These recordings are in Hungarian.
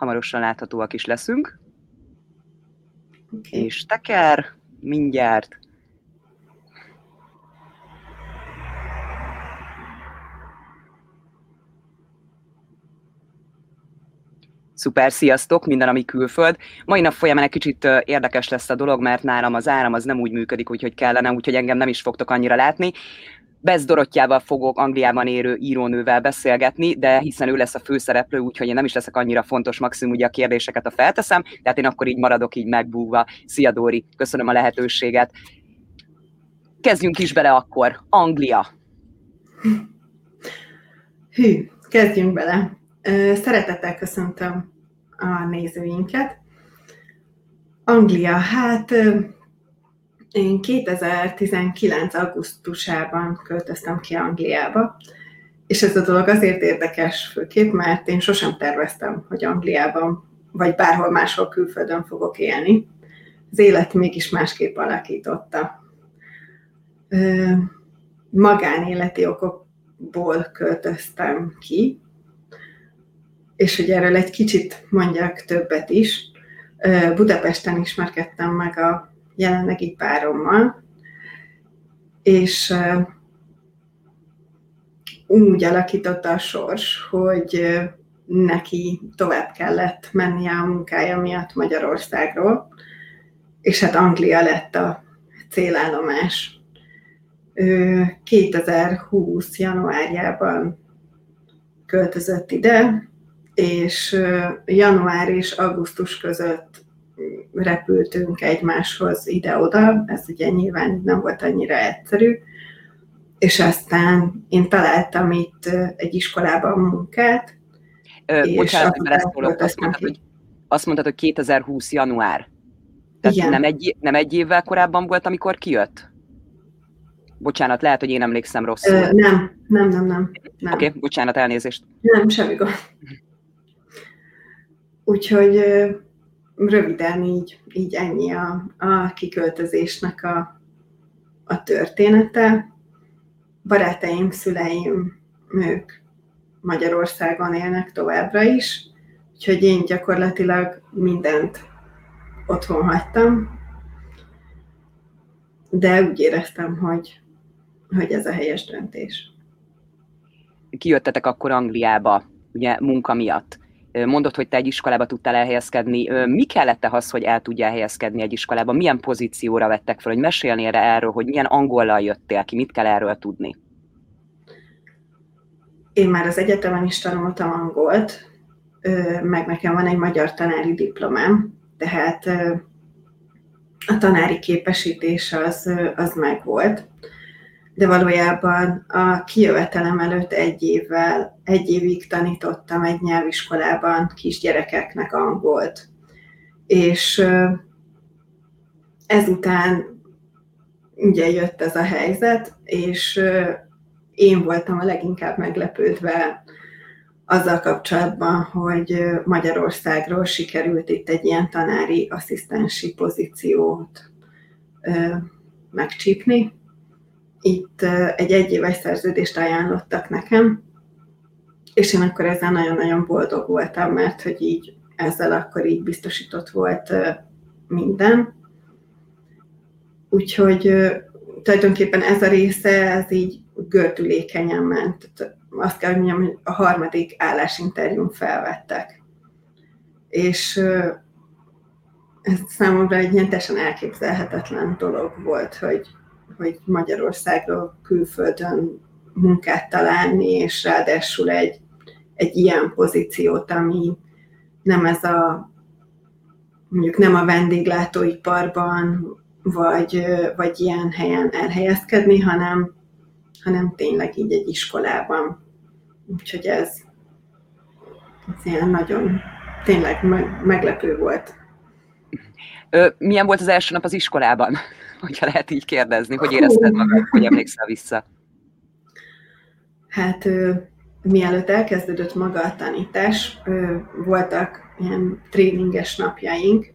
hamarosan láthatóak is leszünk. Okay. És teker, mindjárt. Szuper, sziasztok, minden, ami külföld. Mai nap folyamán egy kicsit érdekes lesz a dolog, mert nálam az áram az nem úgy működik, úgyhogy kellene, úgyhogy engem nem is fogtok annyira látni. Bez Dorottyával fogok Angliában érő írónővel beszélgetni, de hiszen ő lesz a főszereplő, úgyhogy én nem is leszek annyira fontos, maximum ugye a kérdéseket a felteszem, tehát én akkor így maradok így megbúvva. Szia Dóri, köszönöm a lehetőséget. Kezdjünk is bele akkor. Anglia. Hű, kezdjünk bele. Szeretettel köszöntöm a nézőinket. Anglia, hát én 2019. augusztusában költöztem ki Angliába, és ez a dolog azért érdekes főképp, mert én sosem terveztem, hogy Angliában vagy bárhol máshol külföldön fogok élni. Az élet mégis másképp alakította. Magánéleti okokból költöztem ki, és hogy erről egy kicsit mondjak többet is. Budapesten ismerkedtem meg a jelenlegi párommal, és úgy alakította a sors, hogy neki tovább kellett mennie a munkája miatt Magyarországról, és hát Anglia lett a célállomás. 2020. januárjában költözött ide, és január és augusztus között repültünk egymáshoz ide-oda, ez ugye nyilván nem volt annyira egyszerű, és aztán én találtam itt egy iskolában munkát. Ö, bocsánat, mert ezt mondtad, azt mondtad, hogy, azt mondtad, hogy 2020. január. Tehát Igen. Nem, egy, nem egy évvel korábban volt, amikor kijött? Bocsánat, lehet, hogy én emlékszem rosszul. Ö, nem, nem, nem, nem. nem. Oké, okay, bocsánat, elnézést. Nem, semmi gond. Úgyhogy röviden így, így ennyi a, a kiköltözésnek a, a története. Barátaim, szüleim, ők Magyarországon élnek továbbra is, úgyhogy én gyakorlatilag mindent otthon hagytam, de úgy éreztem, hogy, hogy ez a helyes döntés. Kijöttetek akkor Angliába, ugye munka miatt. Mondod, hogy te egy iskolába tudtál elhelyezkedni. Mi kellett ahhoz, hogy el tudjál helyezkedni egy iskolába? Milyen pozícióra vettek fel? Hogy mesélnél erről, hogy milyen angollal jöttél ki? Mit kell erről tudni? Én már az egyetemen is tanultam angolt, meg nekem van egy magyar tanári diplomám, tehát a tanári képesítés az, az meg volt de valójában a kijövetelem előtt egy évvel, egy évig tanítottam egy nyelviskolában kisgyerekeknek angolt. És ezután ugye jött ez a helyzet, és én voltam a leginkább meglepődve azzal kapcsolatban, hogy Magyarországról sikerült itt egy ilyen tanári asszisztensi pozíciót megcsípni, itt egy egyéves szerződést ajánlottak nekem, és én akkor ezzel nagyon-nagyon boldog voltam, mert hogy így ezzel akkor így biztosított volt minden. Úgyhogy tulajdonképpen ez a része, ez így gördülékenyen ment. Azt kell, mondjam, hogy a harmadik állásinterjún felvettek. És ez számomra egy ilyen teljesen elképzelhetetlen dolog volt, hogy, hogy Magyarországról külföldön munkát találni, és ráadásul egy, egy ilyen pozíciót, ami nem ez a mondjuk nem a vendéglátóiparban, vagy, vagy ilyen helyen elhelyezkedni, hanem, hanem tényleg így egy iskolában. Úgyhogy ez, ez ilyen nagyon, tényleg meglepő volt. Ö, milyen volt az első nap az iskolában? hogyha lehet így kérdezni, hogy érezted magad, hogy emlékszel vissza? Hát mielőtt elkezdődött maga a tanítás, voltak ilyen tréninges napjaink,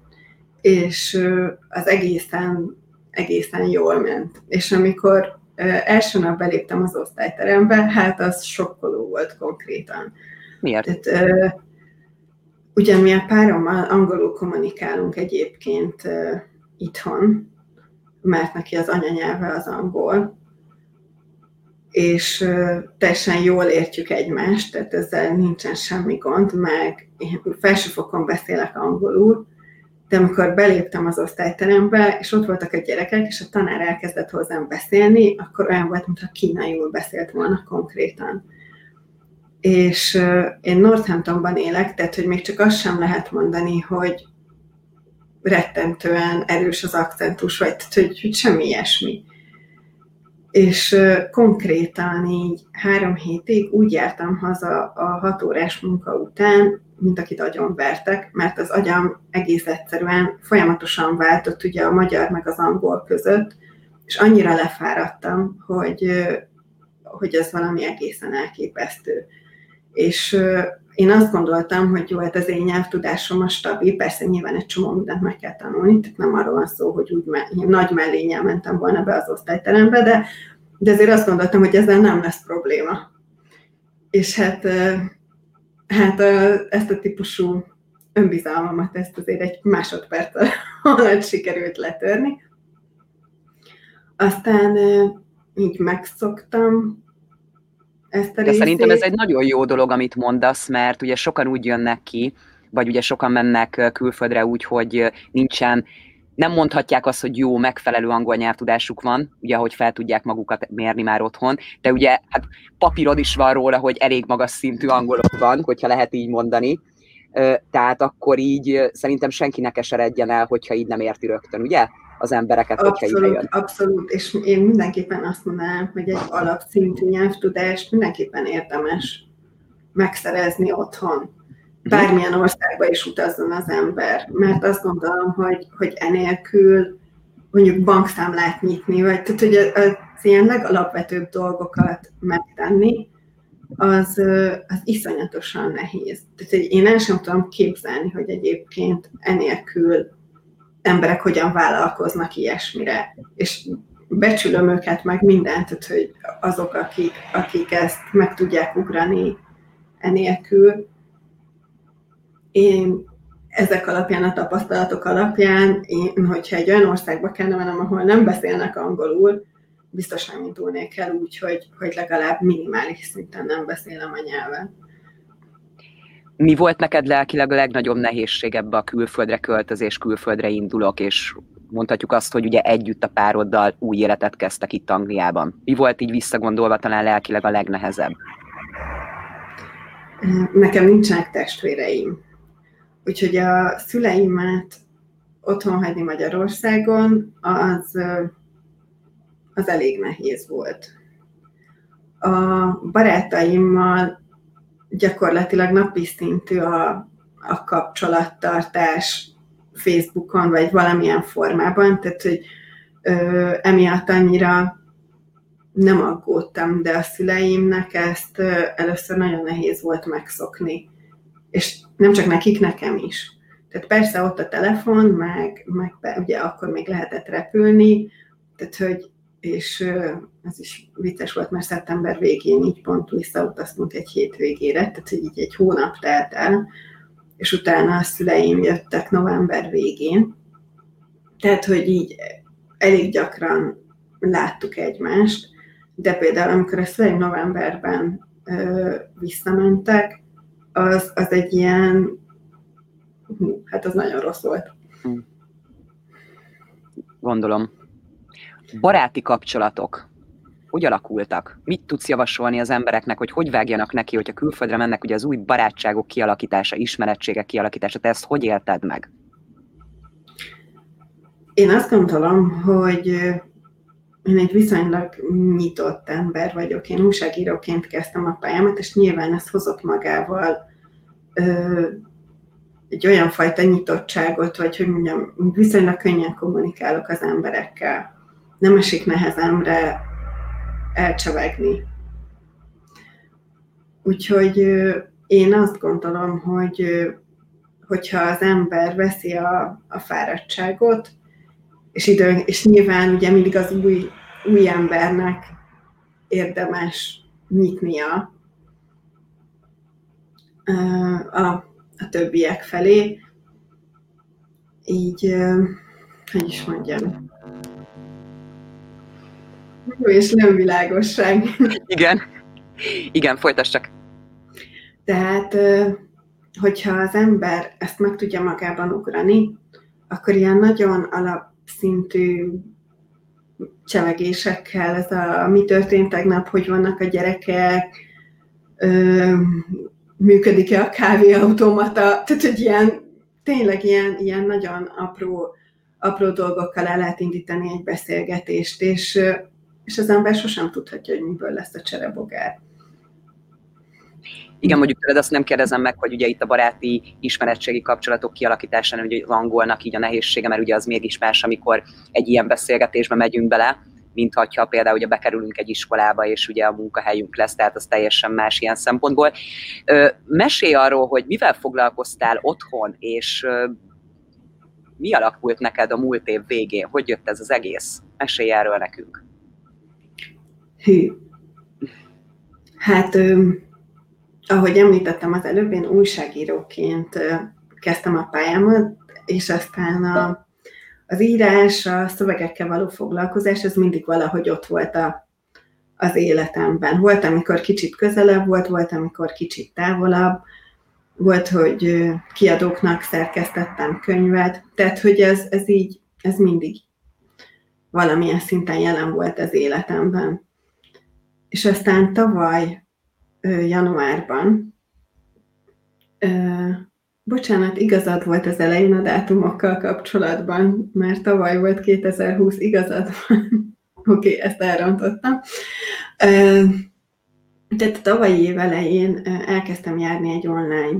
és az egészen, egészen jól ment. És amikor első nap beléptem az osztályterembe, hát az sokkoló volt konkrétan. Miért? Tehát, ugyan mi a párommal angolul kommunikálunk egyébként itthon, mert neki az anyanyelve az angol, és teljesen jól értjük egymást, tehát ezzel nincsen semmi gond, meg én felsőfokon beszélek angolul, de amikor beléptem az osztályterembe, és ott voltak a gyerekek, és a tanár elkezdett hozzám beszélni, akkor olyan volt, mintha kínaiul beszélt volna konkrétan. És én Northamptonban élek, tehát hogy még csak azt sem lehet mondani, hogy rettentően erős az akcentus, vagy hogy, hogy semmi ilyesmi. És konkrétan így három hétig úgy jártam haza a hat órás munka után, mint akit agyon vertek, mert az agyam egész egyszerűen folyamatosan váltott ugye a magyar meg az angol között, és annyira lefáradtam, hogy, hogy ez valami egészen elképesztő. És én azt gondoltam, hogy jó, hát az én nyelvtudásom a stabil, persze nyilván egy csomó mindent meg kell tanulni, tehát nem arról van szó, hogy úgy me- nagy mellényel mentem volna be az osztályterembe, de, de azért azt gondoltam, hogy ezzel nem lesz probléma. És hát hát ezt a típusú önbizalmamat, ezt azért egy másodperc alatt sikerült letörni. Aztán így megszoktam ezt a De szerintem ez egy nagyon jó dolog, amit mondasz, mert ugye sokan úgy jönnek ki, vagy ugye sokan mennek külföldre úgy, hogy nincsen nem mondhatják azt, hogy jó, megfelelő angol nyelvtudásuk van, ugye, hogy fel tudják magukat mérni már otthon, de ugye hát papírod is van róla, hogy elég magas szintű angolok van, hogyha lehet így mondani, tehát akkor így szerintem senki ne keseredjen el, hogyha így nem érti rögtön, ugye? Az embereket, abszolút, hogyha ide jön. Abszolút, és én mindenképpen azt mondanám, hogy egy alapszintű nyelvtudást mindenképpen érdemes megszerezni otthon bármilyen országba is utazzon az ember, mert azt gondolom, hogy, hogy enélkül mondjuk bankszámlát nyitni, vagy tehát, hogy az ilyen legalapvetőbb dolgokat megtenni, az, az iszonyatosan nehéz. Tehát én el sem tudom képzelni, hogy egyébként enélkül emberek hogyan vállalkoznak ilyesmire. És becsülöm őket meg mindent, hogy azok, akik, akik ezt meg tudják ugrani enélkül, én ezek alapján, a tapasztalatok alapján, én, hogyha egy olyan országba kellene mennem, ahol nem beszélnek angolul, biztos nem indulnék el úgy, hogy, hogy legalább minimális szinten nem beszélem a nyelven. Mi volt neked lelkileg a legnagyobb nehézség ebbe a külföldre költözés, külföldre indulok, és mondhatjuk azt, hogy ugye együtt a pároddal új életet kezdtek itt Angliában. Mi volt így visszagondolva talán lelkileg a legnehezebb? Nekem nincsenek testvéreim. Úgyhogy a szüleimet otthon hagyni Magyarországon, az, az elég nehéz volt. A barátaimmal gyakorlatilag napi szintű a, a kapcsolattartás Facebookon, vagy valamilyen formában, tehát hogy ö, emiatt annyira nem aggódtam, de a szüleimnek ezt ö, először nagyon nehéz volt megszokni és nem csak nekik, nekem is. Tehát persze ott a telefon, meg, meg ugye akkor még lehetett repülni, tehát hogy, és ez is vicces volt, mert szeptember végén így pont visszautaztunk egy hétvégére, tehát így egy hónap telt el, és utána a szüleim jöttek november végén. Tehát, hogy így elég gyakran láttuk egymást, de például amikor a szüleim novemberben ö, visszamentek, az, az egy ilyen, hát az nagyon rossz volt. Gondolom. Baráti kapcsolatok hogy alakultak? Mit tudsz javasolni az embereknek, hogy hogy vágjanak neki, hogyha külföldre mennek, ugye az új barátságok kialakítása, ismerettségek kialakítása, te ezt hogy élted meg? Én azt gondolom, hogy én egy viszonylag nyitott ember vagyok. Én újságíróként kezdtem a pályámat, és nyilván ez hozott magával ö, egy olyan fajta nyitottságot, vagy hogy mondjam, viszonylag könnyen kommunikálok az emberekkel. Nem esik nehezemre elcsevegni. Úgyhogy én azt gondolom, hogy hogyha az ember veszi a, a fáradtságot, és, idő, és nyilván ugye mindig az új, új embernek érdemes nyitnia a a többiek felé. Így, hogy is mondjam, és nem világosság. Igen. Igen, folytasd csak. Tehát, hogyha az ember ezt meg tudja magában ugrani, akkor ilyen nagyon alapszintű csevegésekkel, ez a mi történt tegnap, hogy vannak a gyerekek, ö, működik-e a kávéautomata, tehát hogy ilyen, tényleg ilyen, ilyen nagyon apró, apró dolgokkal el lehet indítani egy beszélgetést, és, és az ember sosem tudhatja, hogy miből lesz a cserebogár. Igen, mondjuk tőled azt nem kérdezem meg, hogy ugye itt a baráti ismeretségi kapcsolatok kialakításán ugye az angolnak így a nehézsége, mert ugye az mégis más, amikor egy ilyen beszélgetésbe megyünk bele, mint ha például ugye bekerülünk egy iskolába, és ugye a munkahelyünk lesz, tehát az teljesen más ilyen szempontból. Mesélj arról, hogy mivel foglalkoztál otthon, és mi alakult neked a múlt év végén? Hogy jött ez az egész? Mesélj erről nekünk. Hű. Hát ahogy említettem az előbb, én újságíróként kezdtem a pályámat, és aztán a, az írás, a szövegekkel való foglalkozás, ez mindig valahogy ott volt a, az életemben. Volt, amikor kicsit közelebb volt, volt, amikor kicsit távolabb, volt, hogy kiadóknak szerkesztettem könyvet, tehát, hogy ez, ez így, ez mindig valamilyen szinten jelen volt az életemben. És aztán tavaly januárban. Bocsánat, igazad volt az elején a dátumokkal kapcsolatban, mert tavaly volt 2020, igazad van. Oké, okay, ezt elrontottam. Tehát tavalyi év elején elkezdtem járni egy online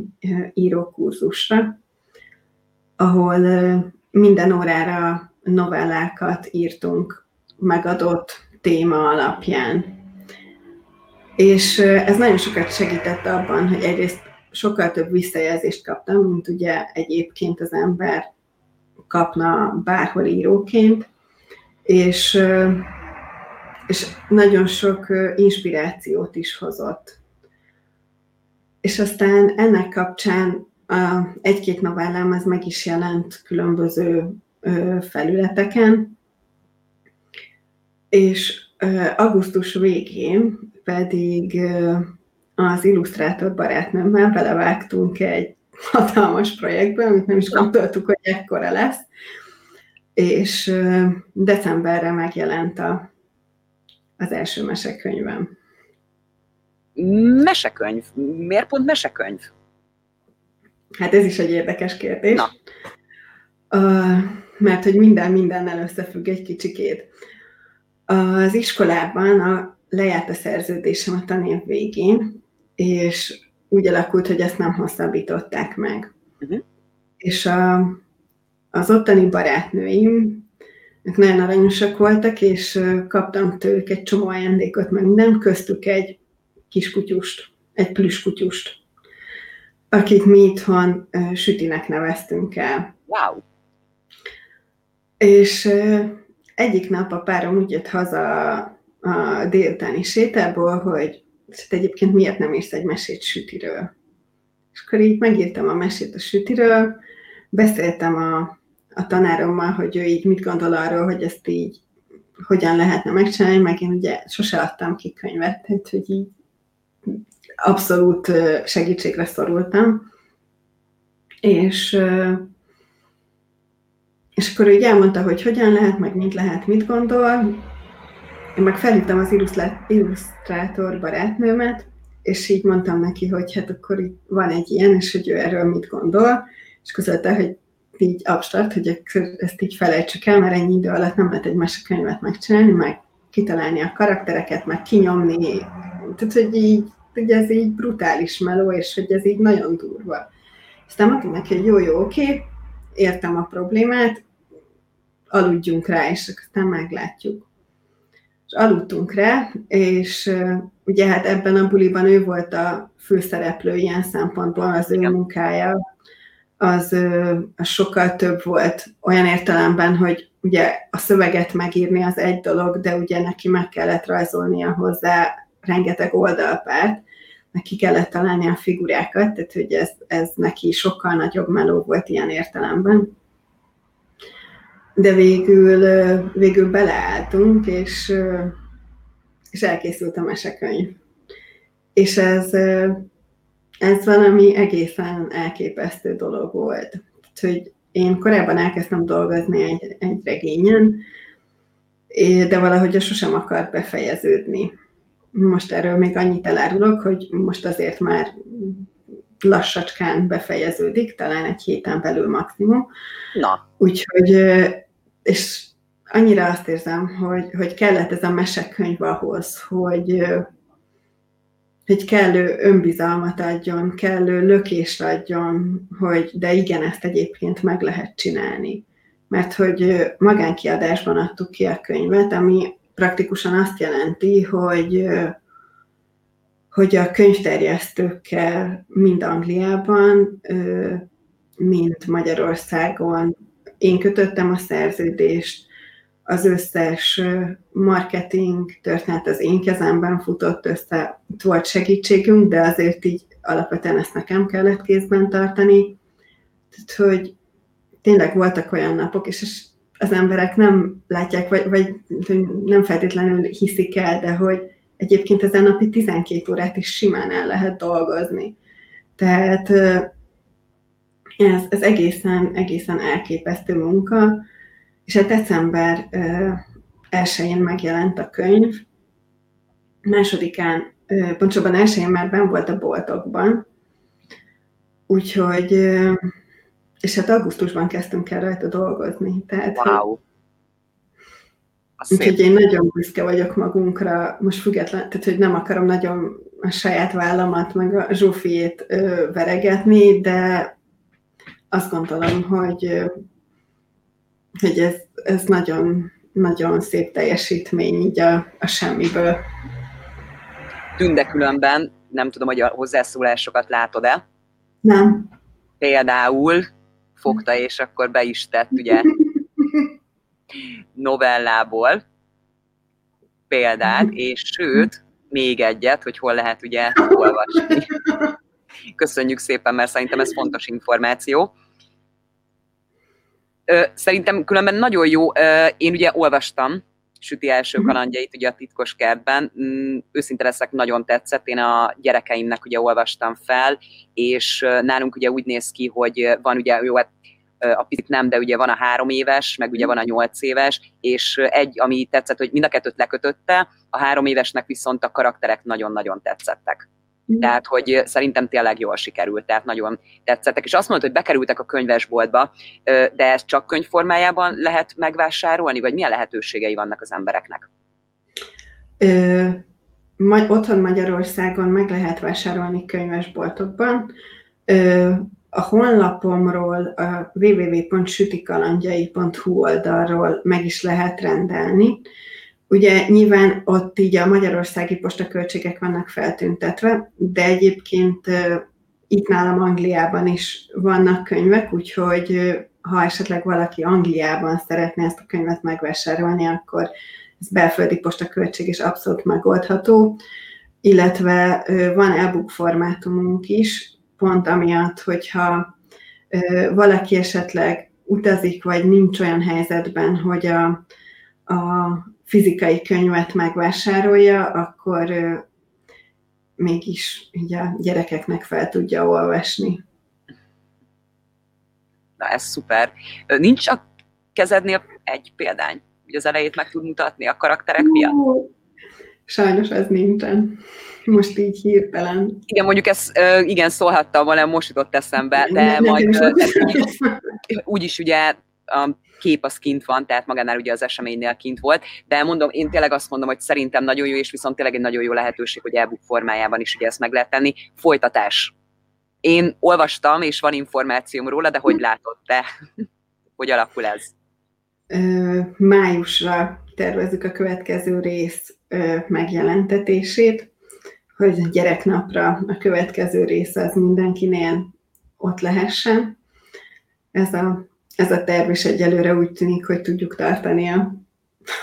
írókurzusra, ahol minden órára novellákat írtunk megadott téma alapján. És ez nagyon sokat segített abban, hogy egyrészt sokkal több visszajelzést kaptam, mint ugye egyébként az ember kapna bárhol íróként, és, és nagyon sok inspirációt is hozott. És aztán ennek kapcsán egy-két novellám az meg is jelent különböző felületeken, és augusztus végén pedig az illusztrátor barátnőmmel belevágtunk egy hatalmas projektbe, amit nem is gondoltuk, hogy ekkora lesz, és decemberre megjelent a, az első mesekönyvem. Mesekönyv? Miért pont mesekönyv? Hát ez is egy érdekes kérdés. Na. Uh, mert hogy minden mindennel összefügg egy kicsikét. Az iskolában a, lejárt a szerződésem a tanév végén, és úgy alakult, hogy ezt nem hosszabbították meg. Uh-huh. És a, az ottani barátnőim, nagyon aranyosak voltak, és kaptam tőlük egy csomó ajándékot, meg minden, köztük egy kiskutyust, egy plüskutyust, akit mi itthon sütinek neveztünk el. Wow! És egyik nap a párom úgy jött haza a délutáni sétából, hogy te egyébként miért nem írsz egy mesét sütiről. És akkor így megírtam a mesét a sütiről, beszéltem a, a tanárommal, hogy ő így mit gondol arról, hogy ezt így hogyan lehetne megcsinálni, meg én ugye sose adtam ki könyvet, tehát hogy így abszolút segítségre szorultam. És és akkor ő elmondta, hogy hogyan lehet, meg mit lehet, mit gondol. Én meg felhívtam az illusztrátor barátnőmet, és így mondtam neki, hogy hát akkor itt van egy ilyen, és hogy ő erről mit gondol, és közölte, hogy így abstrakt, hogy ezt így felejtsük el, mert ennyi idő alatt nem lehet egy mesekönyvet megcsinálni, meg kitalálni a karaktereket, meg kinyomni, tehát hogy így, hogy ez így brutális meló, és hogy ez így nagyon durva. Aztán mondtam neki, hogy jó, jó, oké, értem a problémát, aludjunk rá, és aztán meglátjuk. Aludtunk rá, és ugye hát ebben a buliban ő volt a főszereplő ilyen szempontból, az ő munkája, az, az sokkal több volt olyan értelemben, hogy ugye a szöveget megírni az egy dolog, de ugye neki meg kellett rajzolnia hozzá rengeteg oldalpárt, neki kellett találni a figurákat, tehát hogy ez, ez neki sokkal nagyobb meló volt ilyen értelemben. De végül, végül beleálltunk, és, és elkészült a mesekönyv. És ez, ez valami egészen elképesztő dolog volt. Hogy én korábban elkezdtem dolgozni egy, egy regényen, de valahogy sosem akart befejeződni. Most erről még annyit elárulok, hogy most azért már lassacskán befejeződik, talán egy héten belül maximum. Na. Úgyhogy, és annyira azt érzem, hogy, hogy kellett ez a mesekönyv ahhoz, hogy, hogy kellő önbizalmat adjon, kellő lökést adjon, hogy de igen, ezt egyébként meg lehet csinálni. Mert hogy magánkiadásban adtuk ki a könyvet, ami praktikusan azt jelenti, hogy hogy a könyvterjesztőkkel mind Angliában, mind Magyarországon én kötöttem a szerződést, az összes marketing történet az én kezemben futott össze, volt segítségünk, de azért így alapvetően ezt nekem kellett kézben tartani. Tehát, hogy tényleg voltak olyan napok, és az emberek nem látják, vagy, vagy nem feltétlenül hiszik el, de hogy egyébként ezen napi 12 órát is simán el lehet dolgozni. Tehát ez, ez egészen, egészen elképesztő munka, és hát december elsőjén megjelent a könyv, másodikán, pontosabban elsőjén már ben volt a boltokban, úgyhogy, és hát augusztusban kezdtünk el rajta dolgozni. Tehát, wow. Úgyhogy én nagyon büszke vagyok magunkra, most független, tehát hogy nem akarom nagyon a saját vállamat, meg a Zsófiét veregetni, de azt gondolom, hogy hogy ez, ez nagyon, nagyon szép teljesítmény így a, a semmiből. Tünde különben, nem tudom, hogy a hozzászólásokat látod-e? Nem. Például fogta, és akkor be is tett, ugye, novellából példát, és sőt, még egyet, hogy hol lehet ugye olvasni. Köszönjük szépen, mert szerintem ez fontos információ. Szerintem különben nagyon jó. Én ugye olvastam Süti első mhm. kalandjait ugye a titkos kertben. Mm, őszinte leszek, nagyon tetszett. Én a gyerekeimnek ugye olvastam fel, és nálunk ugye úgy néz ki, hogy van ugye, jó, hát a picit nem, de ugye van a három éves, meg ugye van a nyolc éves, és egy, ami tetszett, hogy mind a kettőt lekötötte, a három évesnek viszont a karakterek nagyon-nagyon tetszettek. Mm. Tehát, hogy szerintem tényleg jól sikerült, tehát nagyon tetszettek. És azt mondod, hogy bekerültek a könyvesboltba, de ezt csak könyvformájában lehet megvásárolni, vagy milyen lehetőségei vannak az embereknek? Ö, ma, otthon Magyarországon meg lehet vásárolni könyvesboltokban. Ö, a honlapomról, a www.sütikalandjai.hu oldalról meg is lehet rendelni. Ugye nyilván ott így a magyarországi postaköltségek vannak feltüntetve, de egyébként itt nálam Angliában is vannak könyvek, úgyhogy ha esetleg valaki Angliában szeretne ezt a könyvet megvásárolni, akkor ez belföldi postaköltség is abszolút megoldható, illetve van e-book formátumunk is, pont amiatt, hogyha valaki esetleg utazik, vagy nincs olyan helyzetben, hogy a, a fizikai könyvet megvásárolja, akkor mégis így a gyerekeknek fel tudja olvasni. Na, ez szuper. Nincs a kezednél egy példány, hogy az elejét meg tud mutatni a karakterek miatt? Sajnos ez nincsen. Most így hirtelen. Igen, mondjuk ez igen, szólhattam volna, most jutott eszembe, de ne, majd úgyis ugye a kép az kint van, tehát magánál ugye az eseménynél kint volt, de mondom, én tényleg azt mondom, hogy szerintem nagyon jó, és viszont tényleg egy nagyon jó lehetőség, hogy e formájában is ugye ezt meg lehet tenni. Folytatás. Én olvastam, és van információm róla, de hogy látod te? hogy alakul ez? Májusra tervezzük a következő rész megjelentetését, hogy a gyereknapra a következő rész az mindenkinél ott lehessen. Ez a ez a terv is egyelőre úgy tűnik, hogy tudjuk tartani a,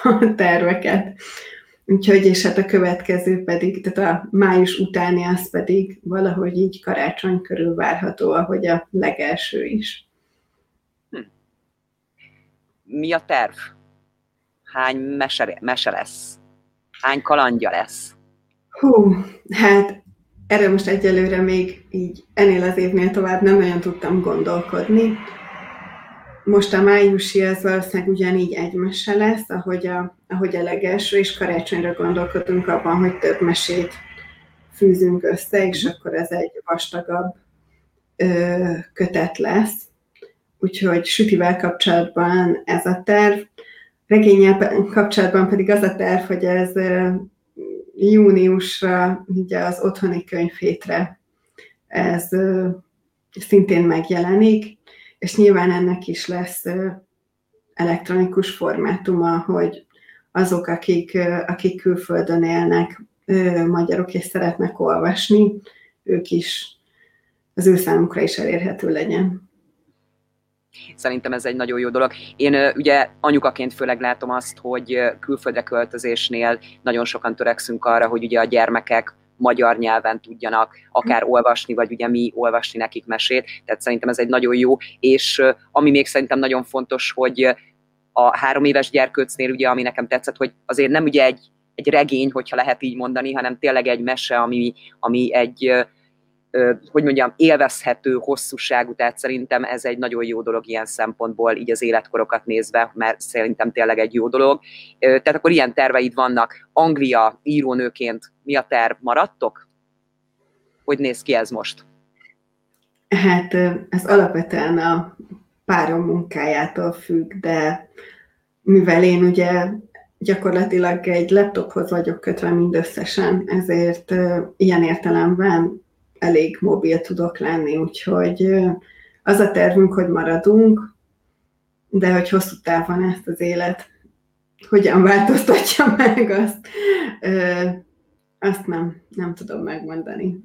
a terveket. Úgyhogy, és hát a következő pedig, tehát a május utáni az pedig valahogy így karácsony körül várható, ahogy a legelső is. Hm. Mi a terv? Hány mese, mese lesz? Hány kalandja lesz? Hú, hát erre most egyelőre még így ennél az évnél tovább nem nagyon tudtam gondolkodni. Most a májusi az valószínűleg ugyanígy egy mese lesz, ahogy a, ahogy a legelső, és karácsonyra gondolkodunk abban, hogy több mesét fűzünk össze, és akkor ez egy vastagabb ö, kötet lesz. Úgyhogy sütivel kapcsolatban ez a terv. Regényel kapcsolatban pedig az a terv, hogy ez júniusra ugye az otthoni könyvhétre ez szintén megjelenik, és nyilván ennek is lesz elektronikus formátuma, hogy azok, akik, akik külföldön élnek, magyarok és szeretnek olvasni, ők is, az ő számukra is elérhető legyen. Szerintem ez egy nagyon jó dolog. Én ugye anyukaként főleg látom azt, hogy külföldre költözésnél nagyon sokan törekszünk arra, hogy ugye a gyermekek magyar nyelven tudjanak akár olvasni, vagy ugye mi olvasni nekik mesét, tehát szerintem ez egy nagyon jó, és ami még szerintem nagyon fontos, hogy a három éves gyerkőcnél ugye, ami nekem tetszett, hogy azért nem ugye egy, egy regény, hogyha lehet így mondani, hanem tényleg egy mese, ami, ami egy hogy mondjam, élvezhető hosszúságú, tehát szerintem ez egy nagyon jó dolog ilyen szempontból, így az életkorokat nézve, mert szerintem tényleg egy jó dolog. Tehát akkor ilyen terveid vannak. Anglia írónőként mi a terv? Maradtok? Hogy néz ki ez most? Hát ez alapvetően a párom munkájától függ, de mivel én ugye gyakorlatilag egy laptophoz vagyok kötve mindösszesen, ezért ilyen értelemben elég mobil tudok lenni, úgyhogy az a tervünk, hogy maradunk, de hogy hosszú távon ezt az élet hogyan változtatja meg, azt, azt nem, nem tudom megmondani.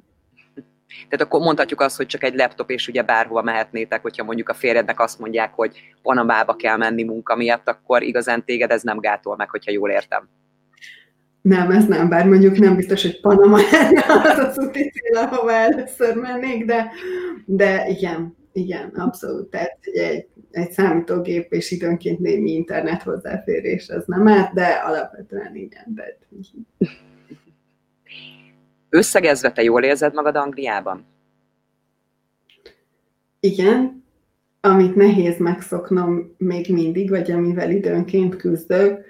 Tehát akkor mondhatjuk azt, hogy csak egy laptop, és ugye bárhova mehetnétek, hogyha mondjuk a férjednek azt mondják, hogy Panamába kell menni munka miatt, akkor igazán téged ez nem gátol meg, hogyha jól értem. Nem, ez nem, bár mondjuk nem biztos, hogy Panama lenne az az úti cél, ahova először mennék, de, de igen, igen, abszolút. Tehát egy, egy számítógép és időnként némi internet hozzáférés az nem árt, de alapvetően igen. De... Összegezve te jól érzed magad Angliában? Igen, amit nehéz megszoknom még mindig, vagy amivel időnként küzdök,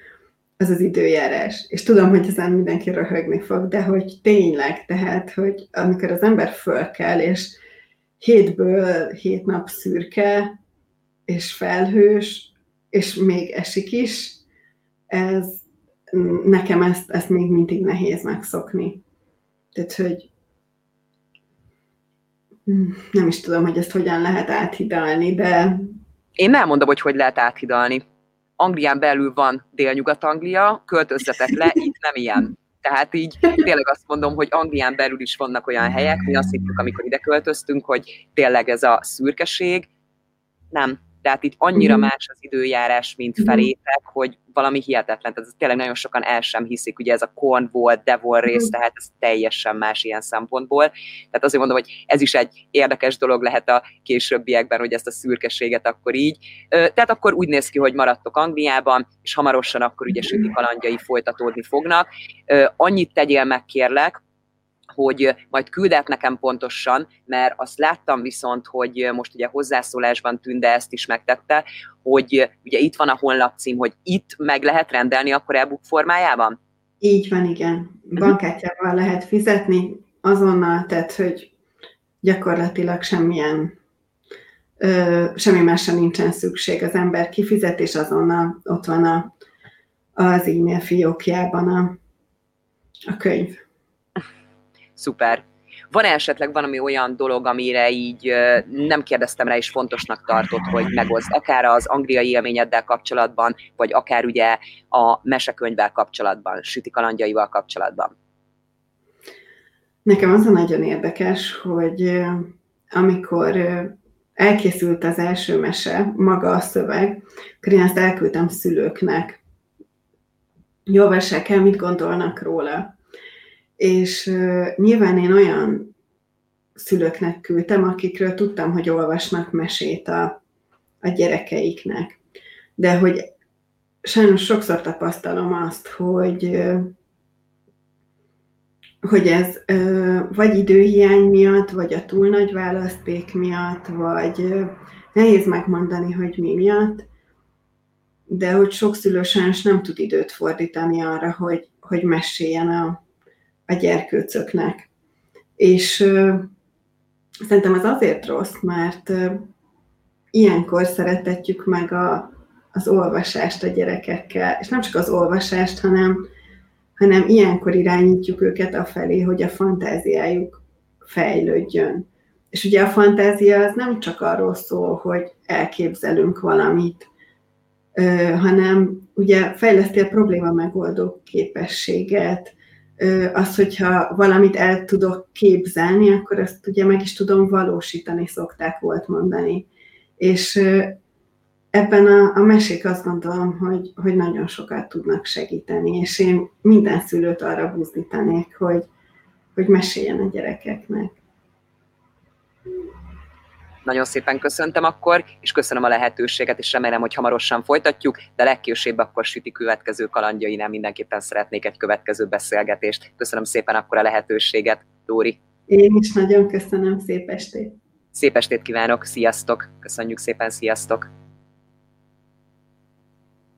az az időjárás. És tudom, hogy ezen mindenki röhögni fog, de hogy tényleg, tehát, hogy amikor az ember fölkel, és hétből hét nap szürke, és felhős, és még esik is, ez nekem ezt, ezt még mindig nehéz megszokni. Tehát, hogy nem is tudom, hogy ezt hogyan lehet áthidalni, de... Én nem mondom, hogy hogy lehet áthidalni Anglián belül van Délnyugat-Anglia, költözzetek le, itt nem ilyen. Tehát így tényleg azt mondom, hogy Anglián belül is vannak olyan helyek, mi azt hittük, amikor ide költöztünk, hogy tényleg ez a szürkeség. Nem, tehát itt annyira mm. más az időjárás, mint mhm. felétek, hogy valami hihetetlen. Tehát tényleg nagyon sokan el sem hiszik, ugye ez a Cornwall, Devon rész, mm. tehát ez teljesen más ilyen szempontból. Tehát azért mondom, hogy ez is egy érdekes dolog lehet a későbbiekben, hogy ezt a szürkeséget akkor így. Tehát akkor úgy néz ki, hogy maradtok Angliában, és hamarosan akkor ugye süti kalandjai folytatódni fognak. Annyit tegyél meg, kérlek, hogy majd küldet nekem pontosan, mert azt láttam viszont, hogy most ugye hozzászólásban Tünde ezt is megtette, hogy ugye itt van a honlapcím, hogy itt meg lehet rendelni akkor e-book formájában? Így van, igen. Mhm. Bankkártyával lehet fizetni azonnal, tehát hogy gyakorlatilag semmilyen ö, semmi másra nincsen szükség. Az ember kifizet, és azonnal ott van a, az e-mail fiókjában a, a könyv szuper. van -e esetleg valami olyan dolog, amire így nem kérdeztem rá, és fontosnak tartott, hogy megozd, akár az angliai élményeddel kapcsolatban, vagy akár ugye a mesekönyvvel kapcsolatban, süti kalandjaival kapcsolatban? Nekem az a nagyon érdekes, hogy amikor elkészült az első mese, maga a szöveg, akkor én ezt elküldtem szülőknek olvassák el, mit gondolnak róla. És nyilván én olyan szülőknek küldtem, akikről tudtam, hogy olvasnak mesét a, a gyerekeiknek. De hogy sajnos sokszor tapasztalom azt, hogy hogy ez vagy időhiány miatt, vagy a túl nagy választék miatt, vagy nehéz megmondani, hogy mi miatt, de hogy sok szülő nem tud időt fordítani arra, hogy, hogy meséljen a, a gyerkőcöknek. És szerintem ez azért rossz, mert ilyenkor szeretetjük meg a, az olvasást a gyerekekkel, és nem csak az olvasást, hanem, hanem ilyenkor irányítjuk őket afelé, hogy a fantáziájuk fejlődjön. És ugye a fantázia az nem csak arról szól, hogy elképzelünk valamit, hanem ugye fejleszti a probléma megoldó képességet, az, hogyha valamit el tudok képzelni, akkor azt ugye meg is tudom valósítani, szokták volt mondani. És ebben a, a mesék azt gondolom, hogy, hogy nagyon sokat tudnak segíteni, és én minden szülőt arra buzdítanék, hogy, hogy meséljen a gyerekeknek. Nagyon szépen köszöntem akkor, és köszönöm a lehetőséget, és remélem, hogy hamarosan folytatjuk, de legkésőbb akkor Süti következő kalandjainál mindenképpen szeretnék egy következő beszélgetést. Köszönöm szépen akkor a lehetőséget, Dóri. Én is nagyon köszönöm, szép estét! Szép estét kívánok, sziasztok! Köszönjük szépen, sziasztok!